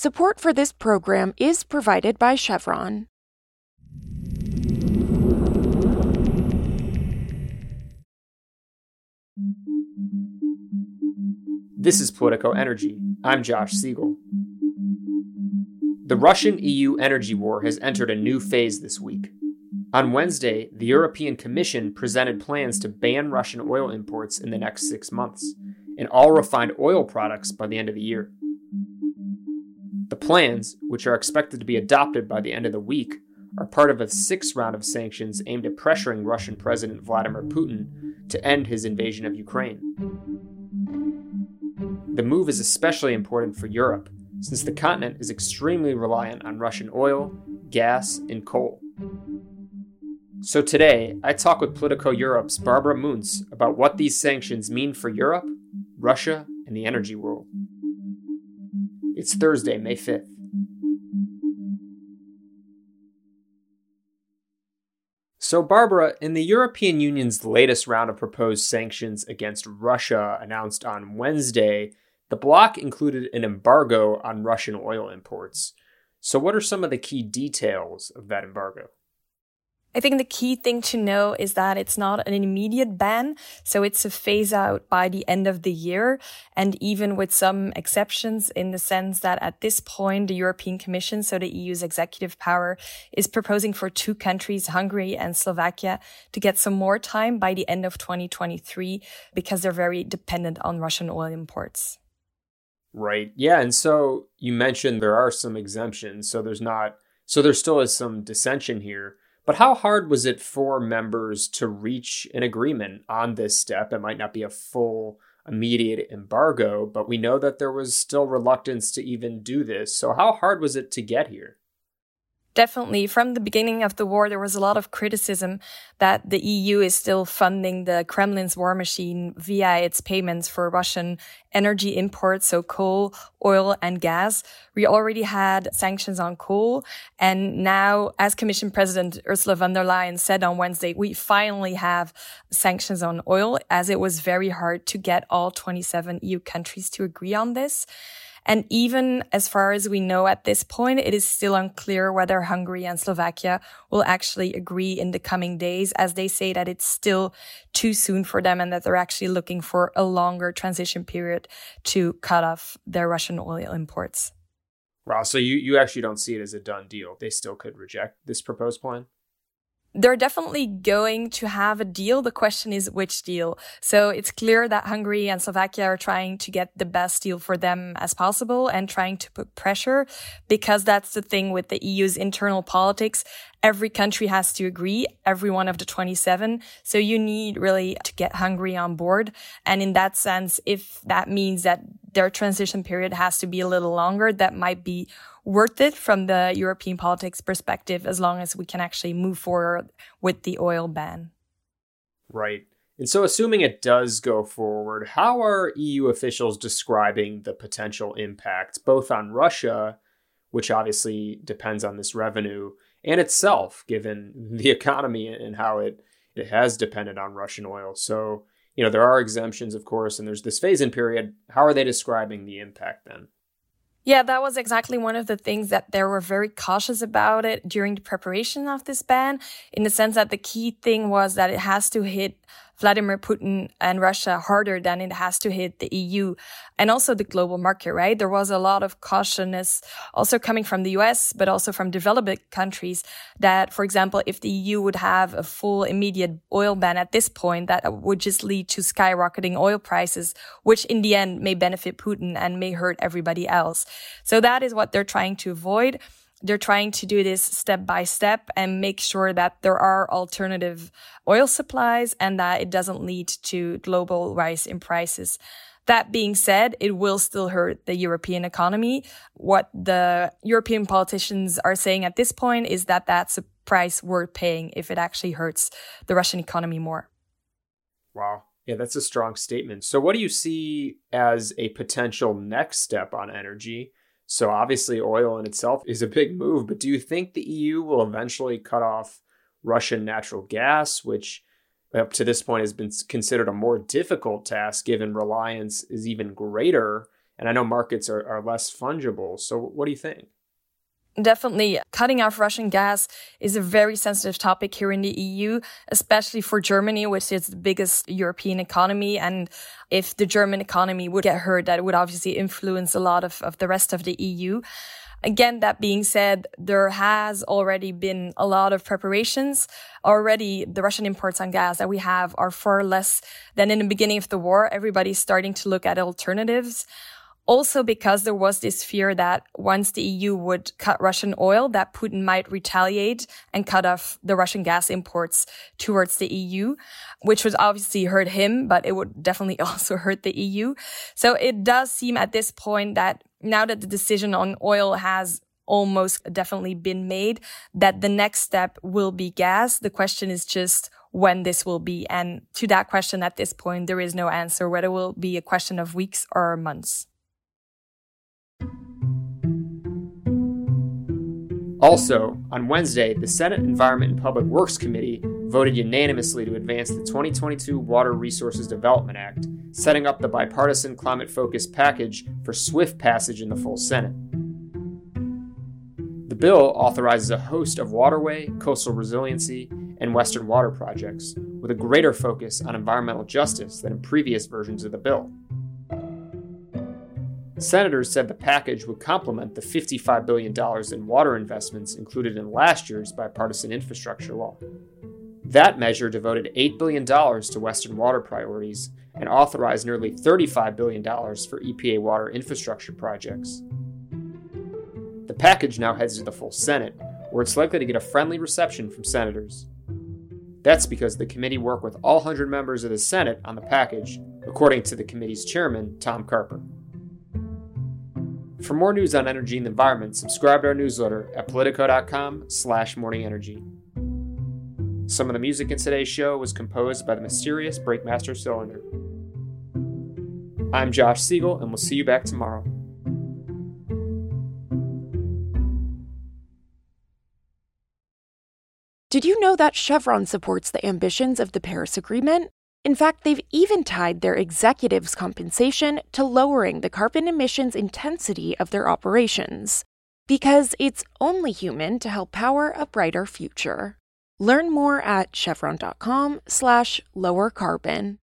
Support for this program is provided by Chevron. This is Politico Energy. I'm Josh Siegel. The Russian EU energy war has entered a new phase this week. On Wednesday, the European Commission presented plans to ban Russian oil imports in the next six months and all refined oil products by the end of the year. The plans, which are expected to be adopted by the end of the week, are part of a sixth round of sanctions aimed at pressuring Russian President Vladimir Putin to end his invasion of Ukraine. The move is especially important for Europe, since the continent is extremely reliant on Russian oil, gas, and coal. So today, I talk with Politico Europe's Barbara Moens about what these sanctions mean for Europe, Russia, and the energy world. It's Thursday, May 5th. So, Barbara, in the European Union's latest round of proposed sanctions against Russia announced on Wednesday, the bloc included an embargo on Russian oil imports. So, what are some of the key details of that embargo? I think the key thing to know is that it's not an immediate ban. So it's a phase out by the end of the year. And even with some exceptions in the sense that at this point, the European Commission, so the EU's executive power is proposing for two countries, Hungary and Slovakia, to get some more time by the end of 2023 because they're very dependent on Russian oil imports. Right. Yeah. And so you mentioned there are some exemptions. So there's not, so there still is some dissension here. But how hard was it for members to reach an agreement on this step? It might not be a full immediate embargo, but we know that there was still reluctance to even do this. So, how hard was it to get here? Definitely from the beginning of the war, there was a lot of criticism that the EU is still funding the Kremlin's war machine via its payments for Russian energy imports, so coal, oil, and gas. We already had sanctions on coal. And now, as Commission President Ursula von der Leyen said on Wednesday, we finally have sanctions on oil as it was very hard to get all 27 EU countries to agree on this. And even as far as we know at this point, it is still unclear whether Hungary and Slovakia will actually agree in the coming days, as they say that it's still too soon for them and that they're actually looking for a longer transition period to cut off their Russian oil imports. Wow. So you, you actually don't see it as a done deal. They still could reject this proposed plan? They're definitely going to have a deal. The question is which deal. So it's clear that Hungary and Slovakia are trying to get the best deal for them as possible and trying to put pressure because that's the thing with the EU's internal politics. Every country has to agree, every one of the 27. So you need really to get Hungary on board. And in that sense, if that means that their transition period has to be a little longer, that might be worth it from the European politics perspective as long as we can actually move forward with the oil ban. Right. And so, assuming it does go forward, how are EU officials describing the potential impact, both on Russia, which obviously depends on this revenue, and itself, given the economy and how it, it has depended on Russian oil? So, you know, there are exemptions, of course, and there's this phase in period. How are they describing the impact then? Yeah, that was exactly one of the things that they were very cautious about it during the preparation of this ban, in the sense that the key thing was that it has to hit Vladimir Putin and Russia harder than it has to hit the EU and also the global market, right? There was a lot of cautiousness also coming from the US, but also from developed countries that, for example, if the EU would have a full immediate oil ban at this point, that would just lead to skyrocketing oil prices, which in the end may benefit Putin and may hurt everybody else. So that is what they're trying to avoid they're trying to do this step by step and make sure that there are alternative oil supplies and that it doesn't lead to global rise in prices. That being said, it will still hurt the European economy. What the European politicians are saying at this point is that that's a price worth paying if it actually hurts the Russian economy more. Wow. Yeah, that's a strong statement. So, what do you see as a potential next step on energy? So obviously, oil in itself is a big move. But do you think the EU will eventually cut off Russian natural gas, which up to this point has been considered a more difficult task given reliance is even greater And I know markets are, are less fungible. So, what do you think? Definitely, cutting off Russian gas is a very sensitive topic here in the EU, especially for Germany, which is the biggest European economy. And if the German economy would get hurt, that would obviously influence a lot of, of the rest of the EU. Again, that being said, there has already been a lot of preparations. Already, the Russian imports on gas that we have are far less than in the beginning of the war. Everybody's starting to look at alternatives. Also, because there was this fear that once the EU would cut Russian oil, that Putin might retaliate and cut off the Russian gas imports towards the EU, which would obviously hurt him, but it would definitely also hurt the EU. So it does seem at this point that now that the decision on oil has almost definitely been made, that the next step will be gas. The question is just when this will be. And to that question at this point, there is no answer, whether it will be a question of weeks or months. Also, on Wednesday, the Senate Environment and Public Works Committee voted unanimously to advance the 2022 Water Resources Development Act, setting up the bipartisan climate focused package for swift passage in the full Senate. The bill authorizes a host of waterway, coastal resiliency, and Western water projects, with a greater focus on environmental justice than in previous versions of the bill. Senators said the package would complement the $55 billion in water investments included in last year's bipartisan infrastructure law. That measure devoted $8 billion to Western water priorities and authorized nearly $35 billion for EPA water infrastructure projects. The package now heads to the full Senate, where it's likely to get a friendly reception from senators. That's because the committee worked with all 100 members of the Senate on the package, according to the committee's chairman, Tom Carper. For more news on energy and the environment, subscribe to our newsletter at politico.com slash morningenergy. Some of the music in today's show was composed by the mysterious Breakmaster Cylinder. I'm Josh Siegel, and we'll see you back tomorrow. Did you know that Chevron supports the ambitions of the Paris Agreement? In fact, they've even tied their executives' compensation to lowering the carbon emissions intensity of their operations. Because it's only human to help power a brighter future. Learn more at chevron.com slash lower carbon.